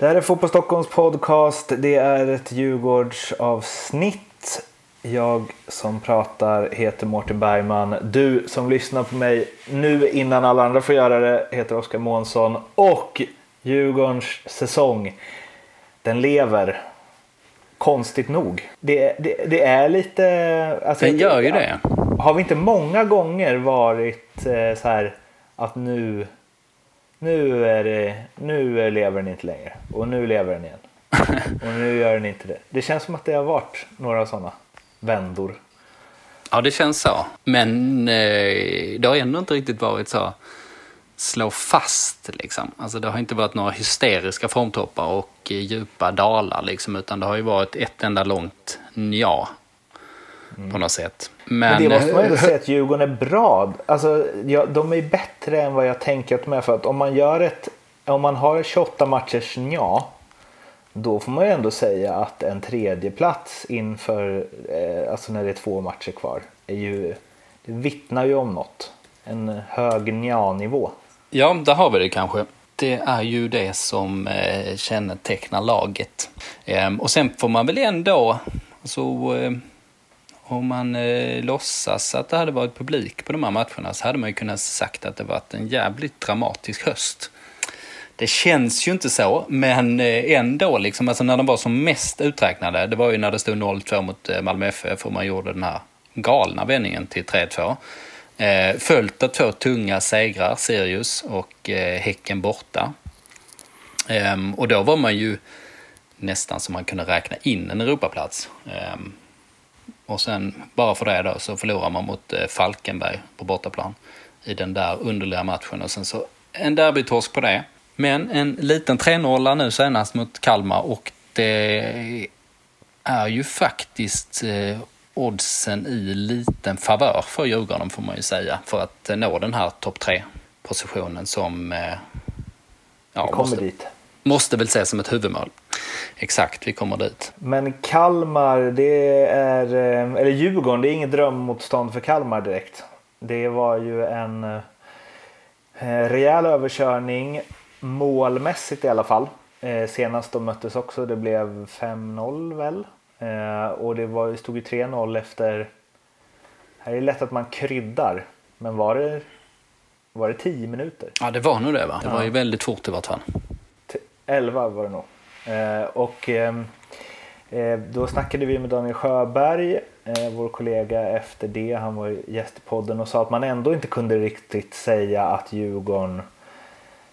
Det här är Fotboll Stockholms podcast. Det är ett Djurgårdsavsnitt. Jag som pratar heter Mårten Bergman. Du som lyssnar på mig nu innan alla andra får göra det heter Oskar Månsson. Och Djurgårdens säsong, den lever. Konstigt nog. Det, det, det är lite... Alltså, den gör ju det. Har vi inte många gånger varit eh, så här att nu nu, är det, nu lever den inte längre och nu lever den igen. och nu gör den inte det. Det känns som att det har varit några sådana vändor. Ja, det känns så. Men eh, det har ändå inte riktigt varit så slå fast liksom. Alltså det har inte varit några hysteriska formtoppar och djupa dalar liksom, utan det har ju varit ett enda långt ja mm. på något sätt. Men, Men det måste man ju säga att Djurgården är bra. Alltså, ja, de är bättre än vad jag tänker att de är. För att om man, gör ett, om man har 28 matchers ja då får man ju ändå säga att en tredje plats inför, eh, alltså när det är två matcher kvar, är ju, det vittnar ju om något. En hög nja-nivå. Ja, där har vi det kanske. Det är ju det som eh, kännetecknar laget. Eh, och sen får man väl ändå, så eh, om man eh, låtsas att det hade varit publik på de här matcherna så hade man ju kunnat sagt att det varit en jävligt dramatisk höst. Det känns ju inte så, men eh, ändå liksom, alltså när de var som mest uträknade, det var ju när det stod 0-2 mot eh, Malmö FF och man gjorde den här galna vändningen till 3-2. Eh, följt av två tunga segrar, Sirius och eh, Häcken borta. Eh, och då var man ju nästan som man kunde räkna in en Europaplats. Eh, och sen, bara för det då, så förlorar man mot eh, Falkenberg på bortaplan i den där underliga matchen. Och sen så en derbytorsk på det. Men en liten 3-0 nu senast mot Kalmar och det är ju faktiskt eh, oddsen i liten favör för Djurgården får man ju säga. För att nå den här topp 3-positionen som... Eh, ja, kommer måste, dit. Måste väl ses som ett huvudmål. Exakt, vi kommer dit. Men Kalmar, det är, eh, eller Djurgården, det är inget drömmotstånd för Kalmar direkt. Det var ju en eh, rejäl överkörning, målmässigt i alla fall. Eh, senast de möttes också, det blev 5-0 väl? Och det var, stod ju 3-0 efter... Här är det lätt att man kryddar, men var det, var det 10 minuter? Ja, det var nog det va? Det var ju väldigt fort i vart fall. 11 var det nog. Eh, och ehm, eh, då snackade vi med Daniel Sjöberg, eh, vår kollega efter det. Han var gäst i podden och sa att man ändå inte kunde riktigt säga att Djurgården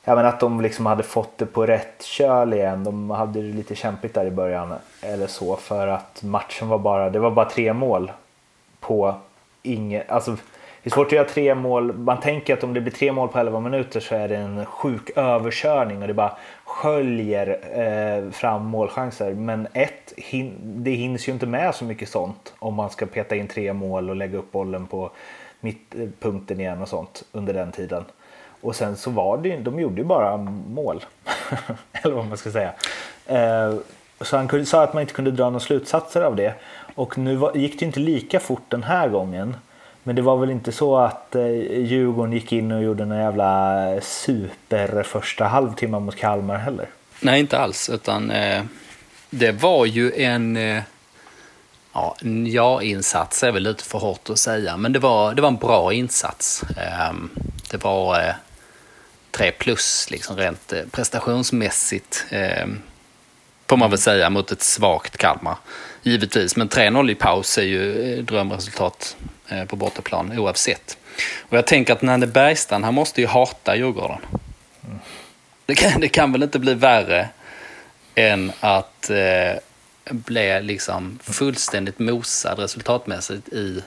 Ja, men att de liksom hade fått det på rätt köl igen. De hade det lite kämpigt där i början eller så för att matchen var bara, det var bara tre mål på inget, alltså det är svårt att göra tre mål. Man tänker att om det blir tre mål på 11 minuter så är det en sjuk överkörning och det bara sköljer eh, fram målchanser. Men ett, hin det hinns ju inte med så mycket sånt om man ska peta in tre mål och lägga upp bollen på mittpunkten igen och sånt under den tiden. Och sen så var det ju, de gjorde ju bara mål. Eller vad man ska säga. Eh, så han sa att man inte kunde dra några slutsatser av det. Och nu var, gick det inte lika fort den här gången. Men det var väl inte så att eh, Djurgården gick in och gjorde en jävla super första halvtimme mot Kalmar heller? Nej, inte alls. Utan eh, det var ju en... Eh, ja, ja-insats är väl lite för hårt att säga, men det var, det var en bra insats. Eh, det var eh, tre plus liksom rent eh, prestationsmässigt. Ehm, får man väl säga, mot ett svagt Kalmar. Givetvis, men 3-0 i paus är ju eh, drömresultat eh, på bortaplan oavsett. Och jag tänker att Nanne Bergstrand, han måste ju hata Djurgården. Mm. Det, kan, det kan väl inte bli värre än att eh, bli liksom fullständigt mosad resultatmässigt i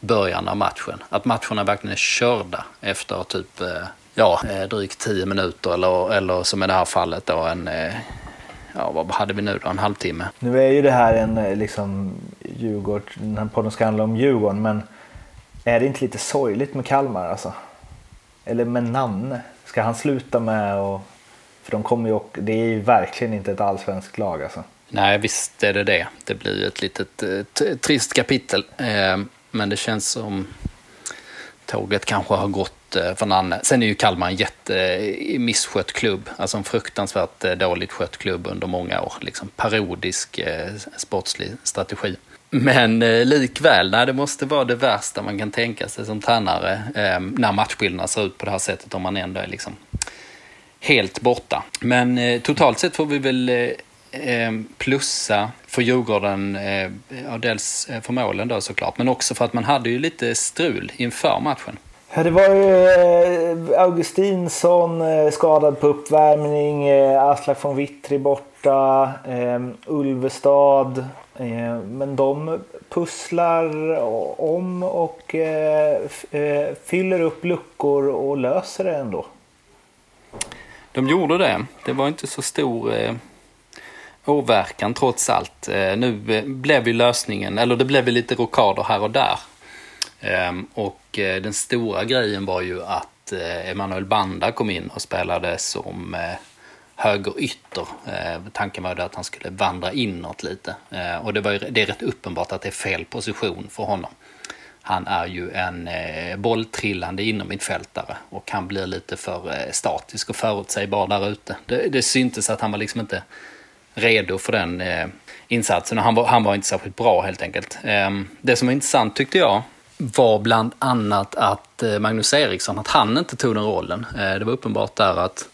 början av matchen. Att matcherna verkligen är körda efter typ eh, ja, eh, drygt tio minuter eller, eller som i det här fallet då en eh, ja, vad hade vi nu då, en halvtimme. Nu är ju det här en eh, liksom Djurgård, den här podden ska handla om Djurgården, men är det inte lite sorgligt med Kalmar alltså? Eller med Nanne? Ska han sluta med och för de kommer ju och det är ju verkligen inte ett allsvenskt lag alltså. Nej, visst är det det. Det blir ett litet trist kapitel. Eh, men det känns som tåget kanske har gått från för Sen är ju Kalmar en jättemisskött eh, klubb. Alltså en fruktansvärt eh, dåligt skött klubb under många år. Liksom parodisk sportslig strategi. Men eh, likväl, nej, det måste vara det värsta man kan tänka sig som tränare eh, när matchbilderna ser ut på det här sättet om man ändå är liksom helt borta. Men eh, totalt sett får vi väl plussa för Djurgården, eh, ja, dels för målen då såklart, men också för att man hade ju lite strul inför matchen. Ja, det var ju eh, Augustinsson eh, skadad på uppvärmning, eh, Aslak von Wittri borta, Ulvestad. Men de pusslar om och fyller upp luckor och löser det ändå. De gjorde det. Det var inte så stor åverkan trots allt. Eh, nu eh, blev ju lösningen, eller det blev lite rockader här och där. Ehm, och eh, den stora grejen var ju att Emanuel Banda kom in och spelade som högerytter. Tanken var ju att han skulle vandra inåt lite. Och det, var ju, det är rätt uppenbart att det är fel position för honom. Han är ju en bolltrillande innermittfältare och han blir lite för statisk och förutsägbar där ute. Det, det syntes att han var liksom inte redo för den eh, insatsen och han var, han var inte särskilt bra helt enkelt. Eh, det som var intressant tyckte jag var bland annat att eh, Magnus Eriksson, att han inte tog den rollen. Eh, det var uppenbart där att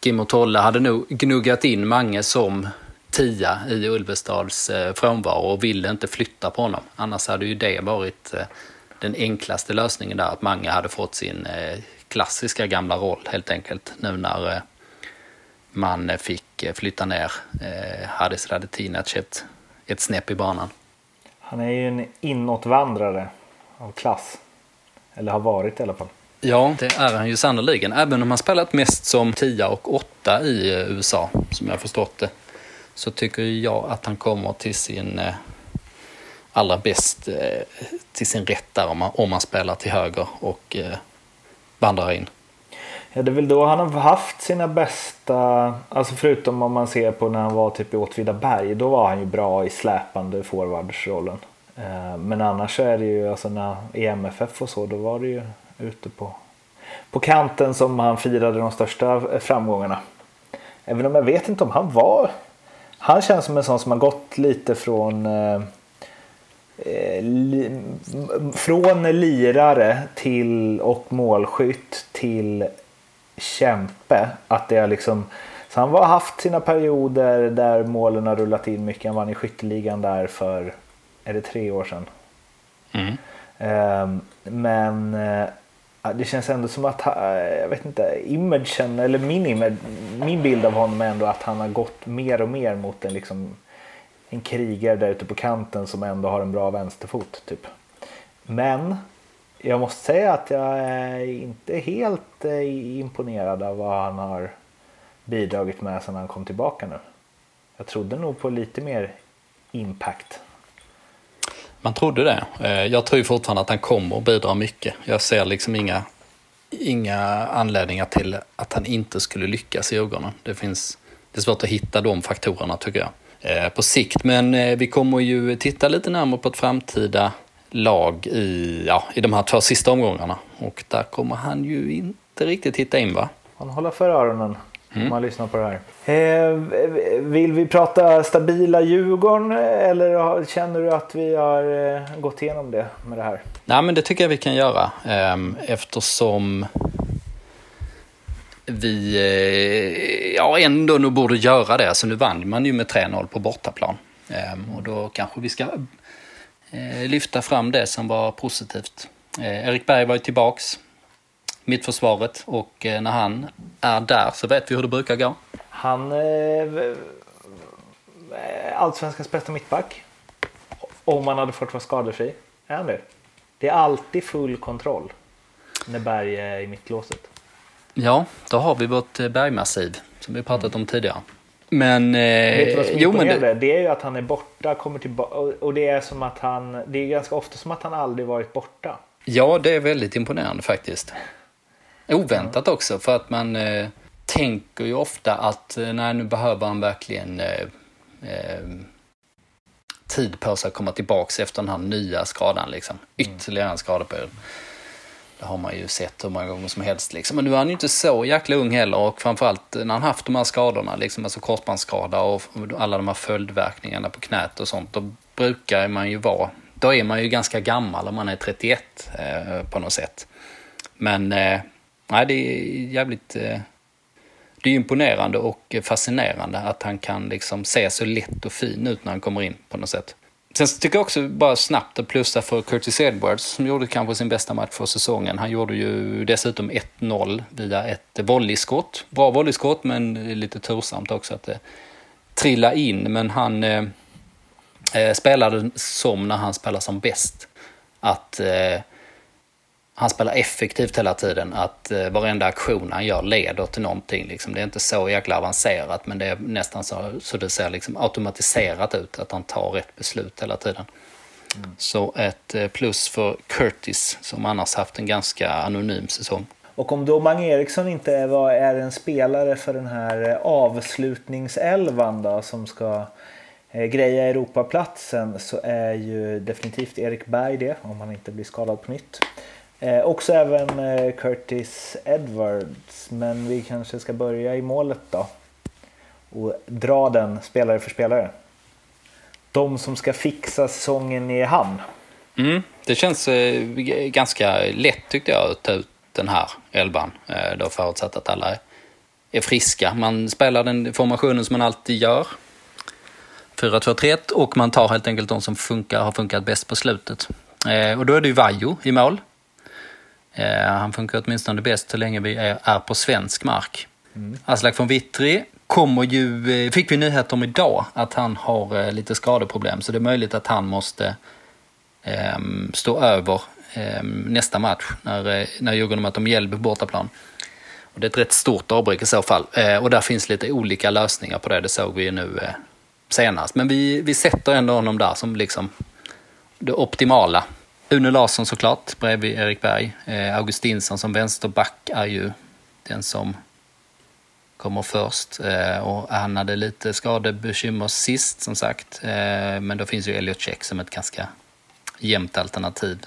Kim och Tolle hade nog gnuggat in Mange som tia i Ulvestads eh, frånvaro och ville inte flytta på honom. Annars hade ju det varit eh, den enklaste lösningen där, att Mange hade fått sin eh, klassiska gamla roll helt enkelt nu när man fick flytta ner Hadis Radetinac ett, ett snäpp i banan. Han är ju en inåtvandrare av klass. Eller har varit i alla fall. Ja, det är han ju sannoliken. Även om han spelat mest som 10 och 8 i eh, USA, som jag förstått det, så tycker jag att han kommer till sin eh, allra bäst eh, till sin rätt där om man, om man spelar till höger och vandrar in. Ja, det är väl då han har haft sina bästa, alltså förutom om man ser på när han var typ i Åtvidaberg, då var han ju bra i släpande forwardsrollen. Eh, men annars så är det ju, alltså när, i MFF och så, då var det ju ute på, på kanten som han firade de största framgångarna. Även om jag vet inte om han var... Han känns som en sån som har gått lite från... Eh, eh, från lirare till och målskytt till kämpe. Att det är liksom... Så han har haft sina perioder där målen har rullat in mycket. Han vann i skytteligan där för är det tre år sedan. Mm. Um, men uh, det känns ändå som att, uh, jag vet inte, imagen, eller min, image, min bild av honom är ändå att han har gått mer och mer mot en, liksom, en krigare där ute på kanten som ändå har en bra vänsterfot. Typ. Men jag måste säga att jag är inte helt eh, imponerad av vad han har bidragit med sedan han kom tillbaka nu. Jag trodde nog på lite mer impact. Man trodde det. Eh, jag tror fortfarande att han kommer att bidra mycket. Jag ser liksom inga, inga anledningar till att han inte skulle lyckas i Djurgården. Det, finns, det är svårt att hitta de faktorerna tycker jag. Eh, på sikt, men vi kommer ju titta lite närmare på ett framtida lag i, ja, i de här två sista omgångarna. Och där kommer han ju inte riktigt hitta in va? Han håller för öronen mm. om man lyssnar på det här. Eh, vill vi prata stabila Djurgården eller känner du att vi har eh, gått igenom det med det här? Nej, men det tycker jag vi kan göra ehm, eftersom vi eh, ja, ändå nog borde göra det. Alltså, nu vann man ju med 3-0 på bortaplan. Ehm, och då kanske vi ska lyfta fram det som var positivt. Erik Berg var ju tillbaks mittförsvaret och när han är där så vet vi hur det brukar gå. Han eh, allsvenskans bästa mittback. Om han hade fått vara skadefri. Är han det? Det är alltid full kontroll när Berg är i mittlåset. Ja, då har vi vårt eh, bergmassiv som vi pratat om tidigare. Men... Eh, Vet du vad som är jo, men det... det är ju att han är borta, kommer tillbaka och det är som att han... Det är ganska ofta som att han aldrig varit borta. Ja, det är väldigt imponerande faktiskt. Oväntat också för att man... Eh, tänker ju ofta att eh, nej, nu behöver han verkligen eh, eh, tid på sig att komma tillbaks efter den här nya skadan. Liksom. Ytterligare en skadeperiod. Det har man ju sett hur många gånger som helst. Liksom. Men nu är han ju inte så jäkla ung heller och framförallt eh, när han haft de här skadorna, liksom, alltså korsbandsskada och alla de här följdverkningarna på knät och sånt, då brukar man ju vara, då är man ju ganska gammal om man är 31 eh, på något sätt. Men eh, nej, det är jävligt eh, det är imponerande och fascinerande att han kan liksom se så lätt och fin ut när han kommer in på något sätt. Sen tycker jag också bara snabbt att plussa för Curtis Edwards som gjorde kanske sin bästa match för säsongen. Han gjorde ju dessutom 1-0 via ett volleyskott. Bra volleyskott men lite tursamt också att det trillade in. Men han eh, eh spelade som när han spelar som bäst. Att eh, han spelar effektivt hela tiden. Att eh, varenda aktion han gör leder till någonting. Liksom. Det är inte så jäkla avancerat men det är nästan så, så det ser liksom automatiserat ut. Att han tar rätt beslut hela tiden. Mm. Så ett eh, plus för Curtis som annars haft en ganska anonym säsong. Och om då Mange Eriksson inte är, är en spelare för den här eh, avslutningselvan då, som ska eh, greja Europaplatsen så är ju definitivt Erik Berg det om han inte blir skadad på nytt. Eh, också även eh, Curtis Edwards, men vi kanske ska börja i målet då. Och dra den spelare för spelare. De som ska fixa säsongen i hamn. Mm, det känns eh, ganska lätt tyckte jag att ta ut den här elvan. Eh, då förutsatt att alla är friska. Man spelar den formationen som man alltid gör. 4-2-3-1 och man tar helt enkelt de som funkar, har funkat bäst på slutet. Eh, och då är det ju Vajo i mål. Eh, han funkar åtminstone bäst så länge vi är, på svensk mark. Mm. Aslak von Wittry kommer ju, eh, fick vi nyheter om idag att han har eh, lite skadeproblem så det är möjligt att han måste eh, stå över eh, nästa match när, när Djurgården möter Mjällby på bortaplan. Och det är ett rätt stort avbräck i så fall och där finns lite olika lösningar på det, det såg vi ju nu senast. Men vi, vi sätter ändå honom där som liksom det optimala Une Larsson såklart, bredvid Erik Berg. Eh, Augustinsson som vänsterback är ju den som kommer först. Eh, och han hade lite skadebekymmer sist som sagt. Eh, men då finns ju Elliot Check som ett ganska jämnt alternativ.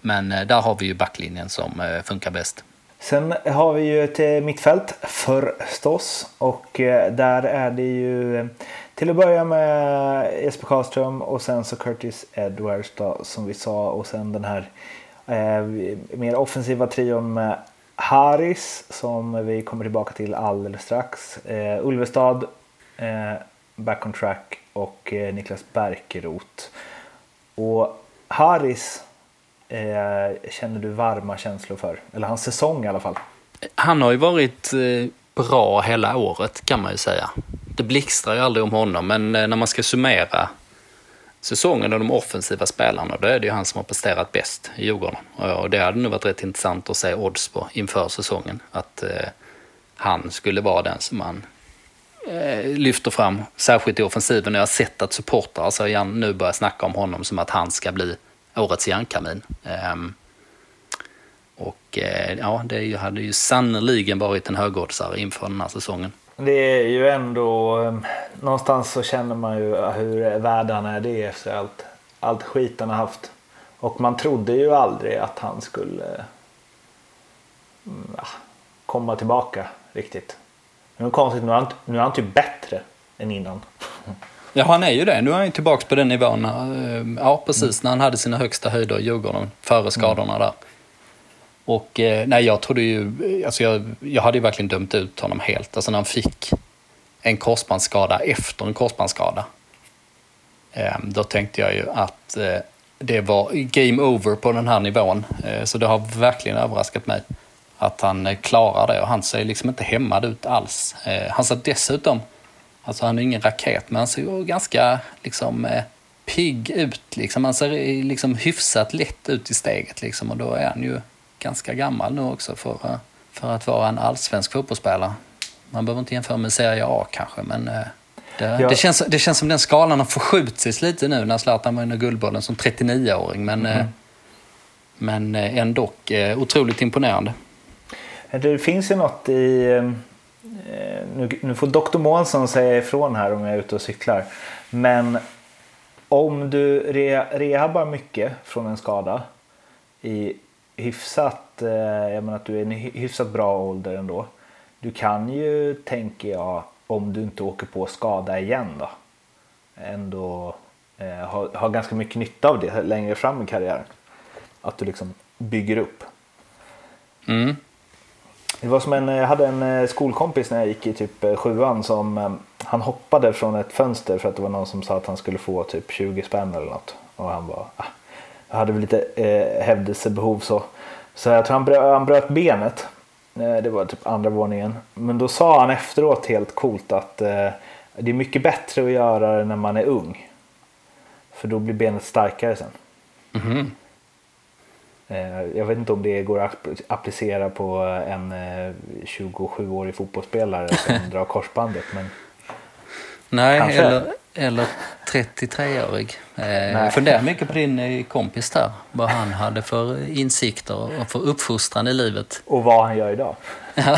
Men eh, där har vi ju backlinjen som eh, funkar bäst. Sen har vi ju ett mittfält förstås och eh, där är det ju till att börja med Jesper Karlström och sen så Curtis Edwards då, som vi sa och sen den här eh, mer offensiva trion med Haris som vi kommer tillbaka till alldeles strax. Eh, Ulvestad, eh, Back on Track och eh, Niklas Berkerot. Och Haris eh, känner du varma känslor för, eller hans säsong i alla fall. Han har ju varit eh, bra hela året kan man ju säga det blixtrar ju aldrig om honom, men eh, när man ska summera säsongen och de offensiva spelarna, då är det ju han som har presterat bäst i Djurgården. Och det hade nog varit rätt intressant att se odds på inför säsongen. Att eh, han skulle vara den som man eh, lyfter fram, särskilt i offensiven. Jag har sett att supportrar alltså, nu börjar snacka om honom som att han ska bli årets järnkamin. Eh, och eh, ja, det hade ju sannoliken varit en högoddsare inför den här säsongen. Det är ju ändå, ehm, någonstans så känner man ju hur värd han är det efter allt, allt skit han har haft. Och man trodde ju aldrig att han skulle mm, ja, komma tillbaka riktigt. Är konstigt, nu är, han, nu är han typ bättre än innan. Ja, han är ju det. Nu är han ju tillbaka på den nivån. Eh, ja, precis. Mm. När han hade sina högsta höjder i Djurgården, före skadorna mm. där. Och eh, nej, jag trodde ju, eh, alltså jag, jag hade ju verkligen dömt ut honom helt. Alltså när han fick en korsbandsskada efter en korsbandsskada. Eh, då tänkte jag ju att eh, det var game over på den här nivån. Eh, så det har verkligen överraskat mig att han eh, klarar det och han ser liksom inte hämmad ut alls. Han ser dessutom, alltså han är ingen raket, men han ser ju ganska liksom pigg ut. Liksom. Han ser liksom hyfsat lätt ut i steget liksom och då är han ju ganska gammal nu också för, eh, för att vara en allsvensk fotbollsspelare. Man behöver inte jämföra med Serie A kanske, men eh, det, ja. det, känns, det känns som den skalan har förskjutits lite nu när Zlatan vinner Guldbollen som 39-åring. Men, mm. men ändå otroligt imponerande. Det finns ju något i... Nu, nu får Dr. Månsson säga ifrån här om jag är ute och cyklar. Men om du re, rehabbar mycket från en skada i hyfsat, eh, jag menar att du är i en hy- hyfsat bra ålder ändå. Du kan ju, tänker jag, om du inte åker på skada igen då, ändå eh, ha, ha ganska mycket nytta av det längre fram i karriären. Att du liksom bygger upp. Mm. Det var som en, jag hade en eh, skolkompis när jag gick i typ eh, sjuan som han hoppade från ett fönster för att det var någon som sa att han skulle få typ 20 spänn eller något. Och han var, ah, hade väl lite eh, hävdelsebehov så. Så jag tror han bröt, han bröt benet. Eh, det var typ andra våningen. Men då sa han efteråt helt coolt att eh, det är mycket bättre att göra det när man är ung. För då blir benet starkare sen. Mhm. Eh, Jag vet inte om det går att app- applicera på en eh, 27-årig fotbollsspelare som drar korsbandet. Men Nej, Kanske. eller, eller 33-årig. Eh, jag funderar mycket på din eh, kompis där. Vad han hade för insikter och för uppfostran i livet. Och vad han gör idag.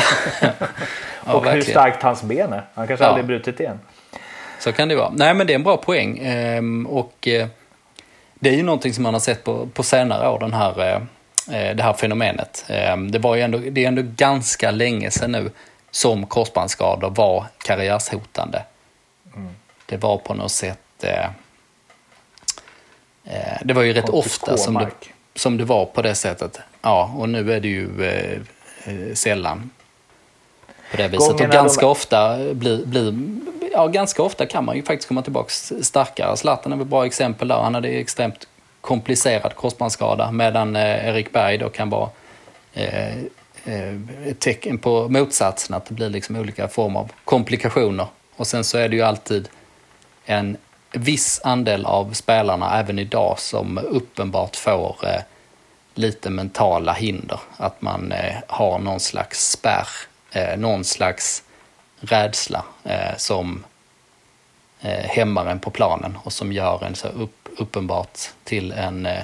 Ja, och hur verkligen. starkt hans ben är. Han kanske Ja. aldrig brutit igen. Så kan det vara. Nej, men det är en bra poäng. Ehm, och eh, det är ju någonting som man har sett på, på senare år, den här, det här fenomenet. Ehm, det, var ju ändå, det är ändå ganska länge sedan nu som korsbandsskador var karriärshotande. Det var på något sätt... Eh, eh, det var ju rätt ofta som det, som det var på det sättet. Ja, och nu är det ju eh, eh, sällan på det viset. Gången och ganska de- ofta blir, blir, ja ganska ofta kan man ju faktiskt komma tillbaka starkare. Zlatan är väl ett bra exempel där. Han hade extremt komplicerad korsbandsskada medan eh, Erik Berg då kan vara eh, eh, ett tecken på motsatsen, att det blir liksom olika former av komplikationer. Och sen så är det ju alltid en viss andel av spelarna även idag som uppenbart får eh, lite mentala hinder. Att man eh, har någon slags spärr, eh, någon slags rädsla eh, som eh, hämmar en på planen och som gör en så upp, uppenbart till en eh,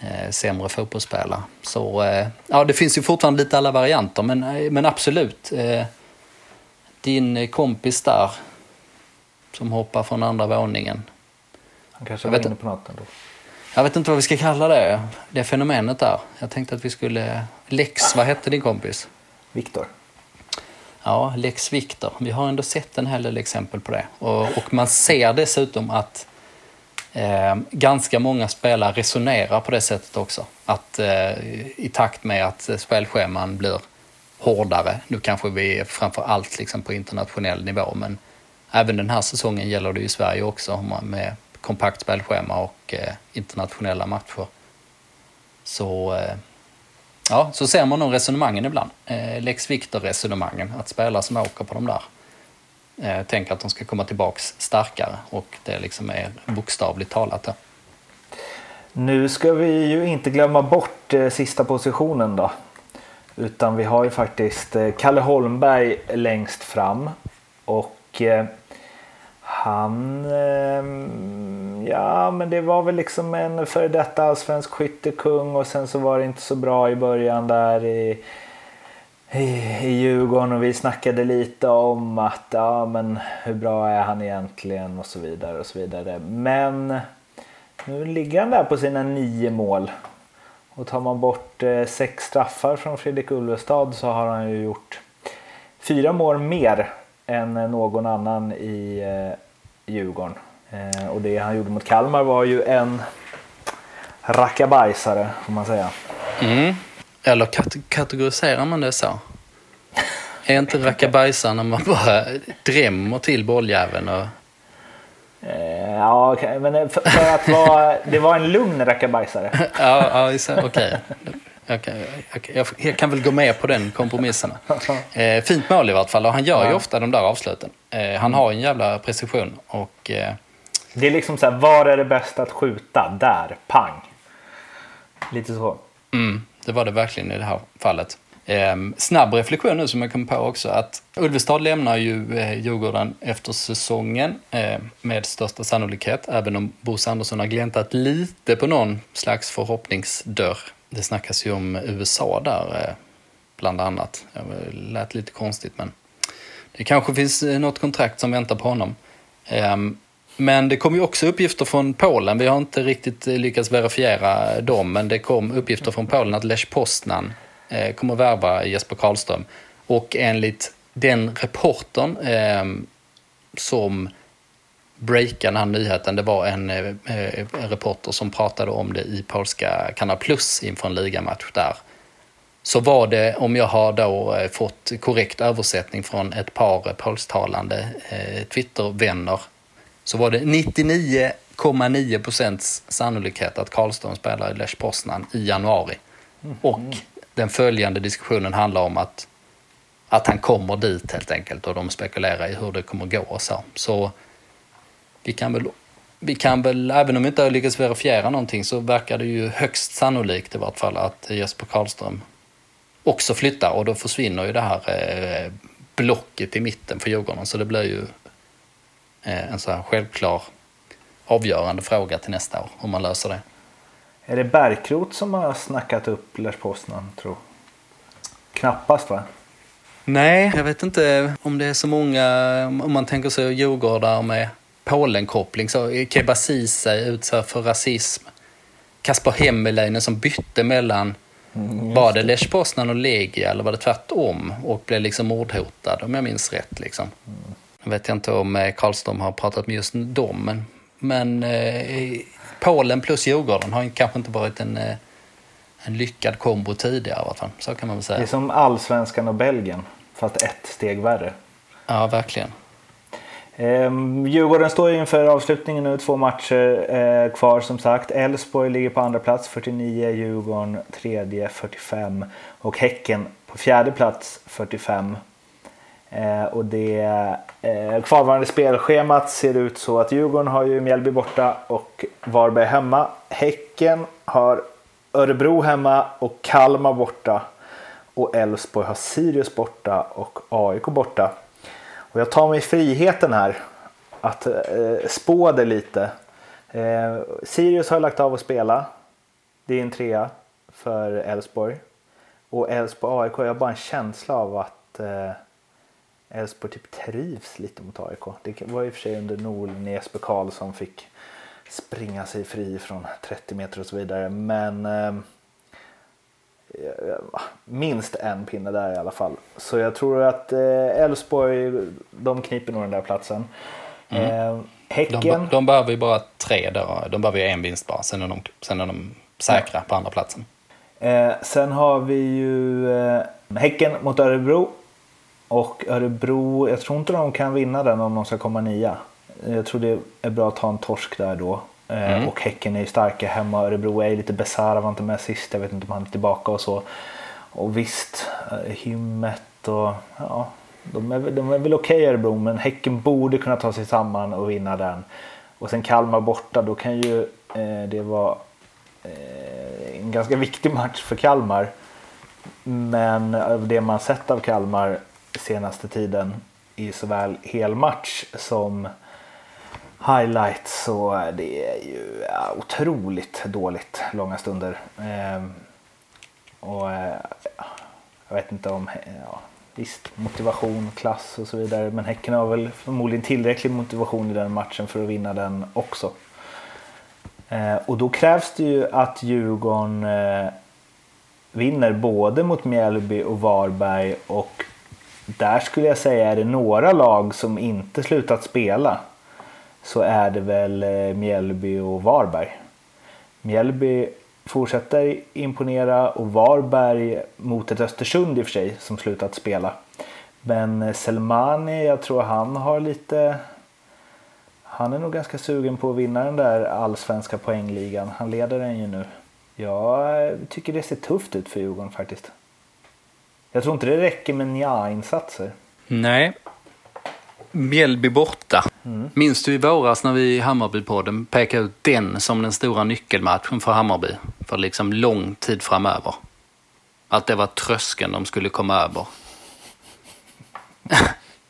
eh sämre fotbollsspelare. Så eh, ja, det finns ju fortfarande lite alla varianter, men, eh, men absolut. Eh, din eh, kompis där som hoppar från andra våningen. Han kanske Jag var inne på något ändå. Jag vet inte vad vi ska kalla det, det fenomenet där. Jag tänkte att vi skulle... Lex, vad hette din kompis? Viktor. Ja, Lex Victor. Vi har ändå sett en hel del exempel på det. Och, och man ser dessutom att eh, ganska många spelare resonerar på det sättet också. Att eh, i takt med att spelscheman blir hårdare, nu kanske vi framför allt liksom på internationell nivå, men även den här säsongen gäller det i Sverige också med kompakt spelschema och eh, internationella matcher. Så eh, Ja, så ser man nog resonemangen ibland. Eh, Lex Victor-resonemangen, att spelare som åker på de där eh, tänker att de ska komma tillbaks starkare och det liksom är bokstavligt talat. Då. Nu ska vi ju inte glömma bort eh, sista positionen då. Utan vi har ju faktiskt eh, Kalle Holmberg längst fram. Och eh, han, eh, ja men det var väl liksom en före detta allsvensk skyttekung och sen så var det inte så bra i början där i, i, i Djurgården och vi snackade lite om att ja men hur bra är han egentligen och så vidare och så vidare. Men nu ligger han där på sina nio mål. Och tar man bort eh, sex straffar från Fredrik Ulvestad så har han ju gjort fyra mål mer än någon annan i eh, Djurgården. Eh, och det han gjorde mot Kalmar var ju en rackabajsare får man säga. Mm. Eller kat- kategoriserar man det så? Är inte rackabajsar när man bara drämmer till bolljäveln och... Eh, ja, okej, men för, för att vara, det var en lugn rackabajsare. Ja, ja just det. Okej, okej. Jag, jag kan väl gå med på den kompromissen. Eh, fint mål i vart fall och han gör ju ofta de där avsluten. Eh, han har en jävla precision och eh, Det är liksom så här, var är det bäst att skjuta? Där, pang. Lite så. Mm, det var det verkligen i det här fallet. Ehm, snabb reflektion nu som jag kom på också att Ulvestad lämnar ju eh, Djurgården efter säsongen eh, med största sannolikhet, även om Bosse Andersson har gläntat lite på någon slags förhoppningsdörr. Det snackas ju om USA där, eh, bland annat. Det lät lite konstigt, men det kanske finns eh, något kontrakt som väntar på honom. Ehm, men det kom ju också uppgifter från Polen. Vi har inte riktigt eh, lyckats verifiera dem, men det kom uppgifter från Polen att Lech Poznan kommer kommer värva Jesper Karlström. Och enligt den reportern ehm, som breakade den här nyheten, det var en, eh, en reporter som pratade om det i polska Kanal Plus inför en ligamatch där. Så var det, om jag har då eh, fått korrekt översättning från ett par polsktalande eh, Twittervänner, så var det 99,9 procents sannolikhet att Karlström spelar i Lech Poznan i januari. Mm. Och den följande diskussionen handlar om att, att han kommer dit helt enkelt och de spekulerar i hur det kommer gå och så. Så vi kan väl, vi kan väl, även om vi inte har lyckats verifiera någonting så verkar det ju högst sannolikt i vart fall att Jesper Karlström också flyttar och då försvinner ju det här eh, blocket i mitten för Djurgården. Så det blir ju eh, en så här självklar avgörande fråga till nästa år, om man löser det. Är det Bärkrot som har snackat upp Lars Poznan, tror Knappast va? Nej, jag vet inte om det är så många, om man tänker sig Djurgårdar med Polenkoppling. Så Keba Ceesay utsatt för rasism. Kasper Hemmeläinen som bytte mellan mm, var det Lech Poznan och Legia eller var det tvärtom? Och blev liksom mordhotad om jag minns rätt. Liksom. Mm. Jag vet inte om eh, Karlström har pratat med just dem, men, men eh, Polen plus Djurgården har kanske inte varit en, eh, en lyckad kombo tidigare. I alla fall. Så kan man väl säga. Det är som allsvenskan och Belgien, fast ett steg värre. Ja, verkligen. Ehm, Djurgården står inför avslutningen nu, två matcher eh, kvar som sagt. Elfsborg ligger på andra plats 49, Djurgården tredje 45 och Häcken på fjärde plats 45. Eh, och det eh, kvarvarande spelschemat ser ut så att Djurgården har ju Mjällby borta och Varberg hemma. Häcken har Örebro hemma och Kalmar borta. Och Elfsborg har Sirius borta och AIK borta. Och jag tar mig friheten här att eh, spå det lite. Eh, Sirius har lagt av att spela. Det är en trea för Elfsborg. Och Elfsborg AIK, jag har bara en känsla av att eh, Elfsborg typ trivs lite mot AIK. Det var i och för sig under Norling Jesper Karlsson fick springa sig fri från 30 meter och så vidare. Men eh, minst en pinne där i alla fall. Så jag tror att eh, Elfsborg, eh, de kniper nog den där platsen. Mm. Eh, häcken. De, de behöver ju bara tre då. De behöver ju en vinst bara. Sen är de, sen är de säkra ja. på andra platsen. Eh, sen har vi ju eh, Häcken mot Örebro. Och Örebro, jag tror inte de kan vinna den om de ska komma nia. Jag tror det är bra att ta en torsk där då. Eh, mm. Och Häcken är ju starka hemma. Örebro är lite bisarra, var inte med sist. Jag vet inte om han är tillbaka och så. Och visst, eh, Hymmet och ja, de är, de är väl okej okay, Örebro men Häcken borde kunna ta sig samman och vinna den. Och sen Kalmar borta, då kan ju eh, det vara eh, en ganska viktig match för Kalmar. Men av det man sett av Kalmar senaste tiden i såväl helmatch som highlights så det är ju otroligt dåligt långa stunder. Ehm, och eh, jag vet inte om, ja, visst motivation, klass och så vidare. Men Häcken har väl förmodligen tillräcklig motivation i den matchen för att vinna den också. Eh, och då krävs det ju att Djurgården eh, vinner både mot Mjällby och Varberg och där skulle jag säga är det några lag som inte slutat spela så är det väl eh, Mjällby och Varberg. Mjällby fortsätter imponera och Varberg mot ett Östersund i och för sig som slutat spela. Men eh, Selmani, jag tror han har lite... Han är nog ganska sugen på att vinna den där allsvenska poängligan. Han leder den ju nu. Jag eh, tycker det ser tufft ut för Djurgården faktiskt. Jag tror inte det räcker med nja-insatser. Nej. Mjällby borta. Mm. Minns du i våras när vi i Hammarbypodden pekade ut den som den stora nyckelmatchen för Hammarby för liksom lång tid framöver? Att det var tröskeln de skulle komma över.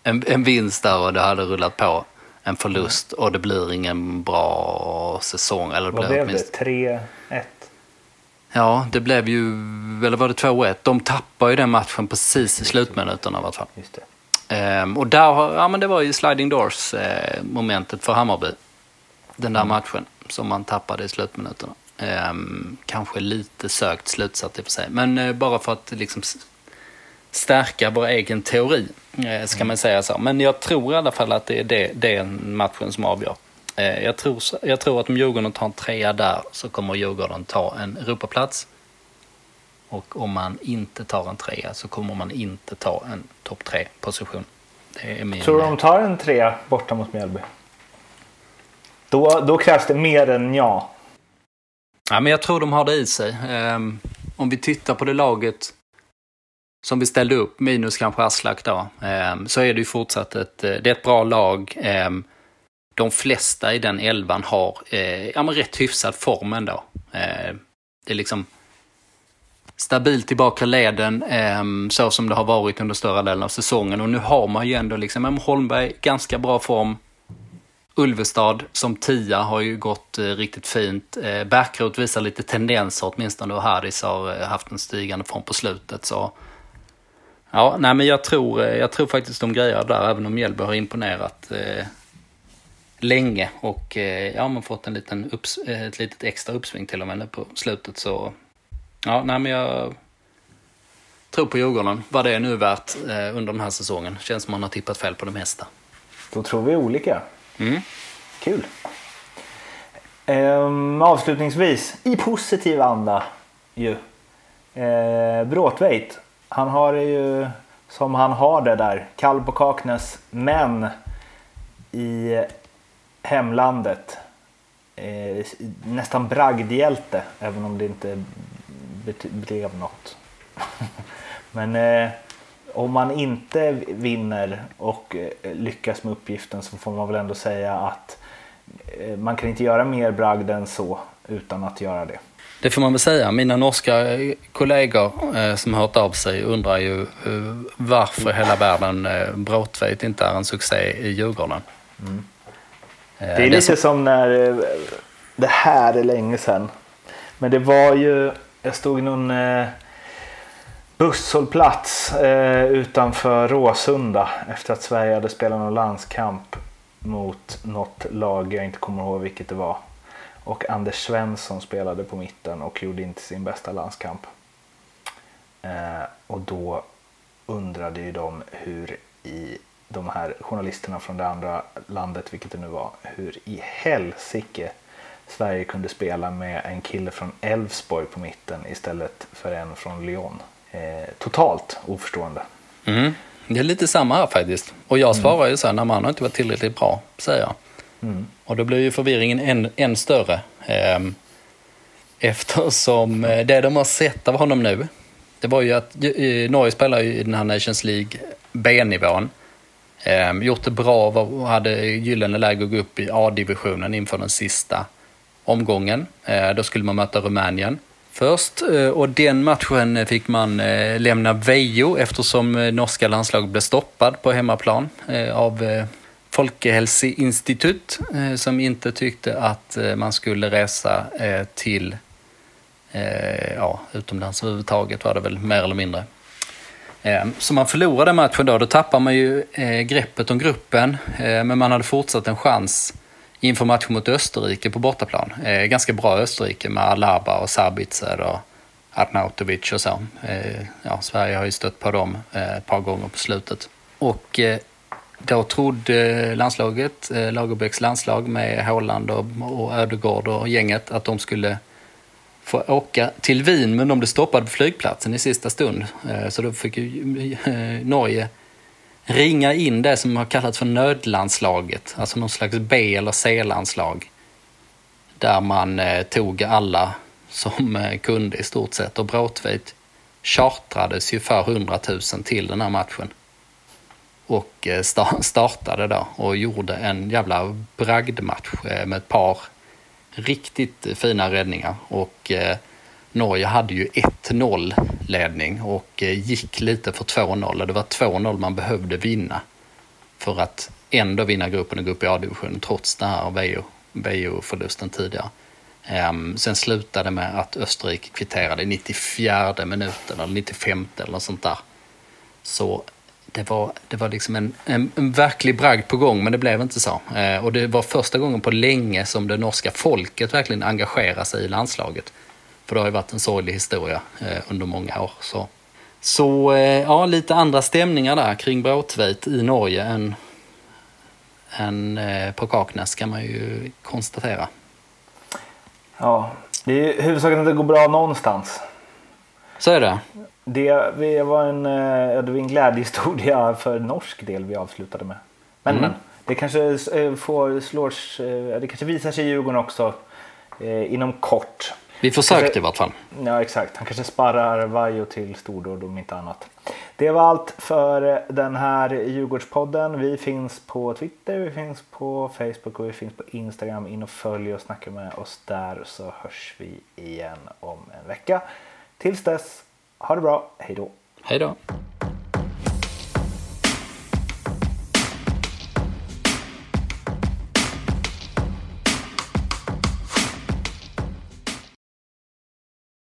en, en vinst där och det hade rullat på. En förlust och det blir ingen bra säsong. Eller Vad blev det? 3-1? Ja, det blev ju, eller var det 2-1? De tappade ju den matchen precis i slutminuterna i alla fall. Just det. Ehm, och där, ja men det var ju sliding doors eh, för Hammarby. den där matchen som man tappade i slutminuterna. Um, kanske lite sökt slutsatt i och för sig, men uh, bara för att liksom stärka vår egen teori, uh, ska man säga så. Men jag tror i alla fall att det är det, den matchen som avgör. Jag, tror, jag tror att om Djurgården tar en trea där så kommer Djurgården ta en Europaplats. Och om man inte tar en trea så kommer man inte ta en topp tre position. Det är min... Tror du de tar en trea borta mot Mjällby? Då, då krävs det mer än ja. Ja, men jag tror de har det i sig. Um, om vi tittar på det laget som vi ställde upp, minus kanske Aslak då, um, så är det ju fortsatt ett, eh, det är ett bra lag. Um, de flesta i den elvan har uh, ja, men rätt hyfsad form ändå. Uh, det är liksom stabilt tillbaka leden ehm, så som det har varit under större delen av säsongen. Och nu har man ju ändå liksom, Holmberg, ganska bra form. Ulvestad som tia har ju gått eh, riktigt fint. Eh, Bärkroth visar lite tendenser åtminstone och Haris har eh, haft en stigande form på slutet. Så ja, nej men jag tror, eh, jag tror faktiskt de grejer där även om Mjällby har imponerat eh, länge och eh, ja, man fått en liten upps, eh, ett litet extra uppsving till och med nu på slutet så ja, nej men jag tror på Djurgården. Vad det är nu värt eh, under den här säsongen. Känns som man har tippat fel på det mesta. Då tror vi olika. Mm. Kul. Ehm, avslutningsvis, i positiv anda ju. Ehm, Bråtveit, han har det ju som han har det där, kall på Kaknäs, men i hemlandet eh, nästan bragdhjälte, även om det inte blev något. men eh, om man inte vinner och eh, lyckas med uppgiften så får man väl ändå säga att eh, man kan inte göra mer bragd än så utan att göra det. Det får man väl säga. Mina norska kollegor eh, som hört av sig undrar ju eh, varför hela världen eh, Bråtveit inte är en succé i Djurgården. Mm. Eh, det är lite som... som när, det här är länge sedan, men det var ju, jag stod i någon eh, busshållplats eh, utanför Råsunda efter att Sverige hade spelat någon landskamp mot något lag, jag inte kommer ihåg vilket det var. Och Anders Svensson spelade på mitten och gjorde inte sin bästa landskamp. Eh, och då undrade ju de hur i de här journalisterna från det andra landet, vilket det nu var, hur i helsike Sverige kunde spela med en kille från Elfsborg på mitten istället för en från Lyon eh, totalt oförstående. Mm. Det är lite samma här faktiskt. Och jag svarar mm. ju så här, när man har inte varit tillräckligt bra, säger jag. Mm. Och då blir ju förvirringen än, än större. Eh, eftersom eh, det de har sett av honom nu, det var ju att eh, Norge spelar ju i den här Nations League B-nivån. Eh, gjort det bra och hade gyllene läge att gå upp i A-divisionen inför den sista omgången. Eh, då skulle man möta Rumänien först eh, och den matchen fick man eh, lämna Vejo eftersom norska landslaget blev stoppad på hemmaplan av Folkhälsoinstitut som inte tyckte att man skulle resa till ja, utomlands överhuvudtaget var det väl mer eller mindre. Så man förlorade matchen då, då tappar man ju greppet om gruppen men man hade fortsatt en chans inför matchen mot Österrike på bortaplan. Eh, ganska bra Österrike med Alaba och Sabitzer och Arnautovic och så. Eh, ja, Sverige har ju stött på dem eh, ett par gånger på slutet. Och eh, då trodde landslaget, eh, Lagerbäcks landslag med Håland och, och Ödegård och gänget att de skulle få åka till Wien men de blev stoppade på flygplatsen i sista stund. Eh, så då fick ju eh, Norge ringa in det som har kallats för nödlandslaget, alltså någon slags B eller C-landslag. Där man eh, tog alla som eh, kunde i stort sett och Bråtveit chartrades ju för 100 000 till den här matchen. Och eh, startade då och gjorde en jävla bragdmatch eh, med ett par riktigt fina räddningar. Och eh, Norge hade ju 1-0 ledning och eh, gick lite för 2-0. Det var 2-0 man behövde vinna för att ändå vinna gruppen och gå upp i A-divisionen trots den här VO-förlusten tidigare. Ehm, sen slutade med att Österrike kvitterade i 94 minuten eller 95 eller något sånt där. Så det var, det var liksom en, en, en verklig bragd på gång, men det blev inte så. Eh, och det var första gången på länge som det norska folket verkligen engagerade sig i landslaget. För det har ju varit en sorglig historia eh, under många år. Så, så eh, ja, lite andra stämningar där kring Bråtveit i Norge än, än eh, på Kaknäs kan man ju konstatera. Ja, det är huvudsaken att det går bra någonstans. Så är det. Det, det, var en, det var en glädjehistoria för norsk del vi avslutade med. Men, Mm. men det kanske får slås, det kanske visar sig i Djurgården också eh, inom kort. Vi försökte i vart fall. Ja exakt, han kanske sparrar Vaiho till stordåd om inte annat. Det var allt för den här Djurgårdspodden. Vi finns på Twitter, vi finns på Facebook och vi finns på Instagram. In och följ och snacka med oss där så hörs vi igen om en vecka. Tills dess, ha det bra, hej då! Hej då.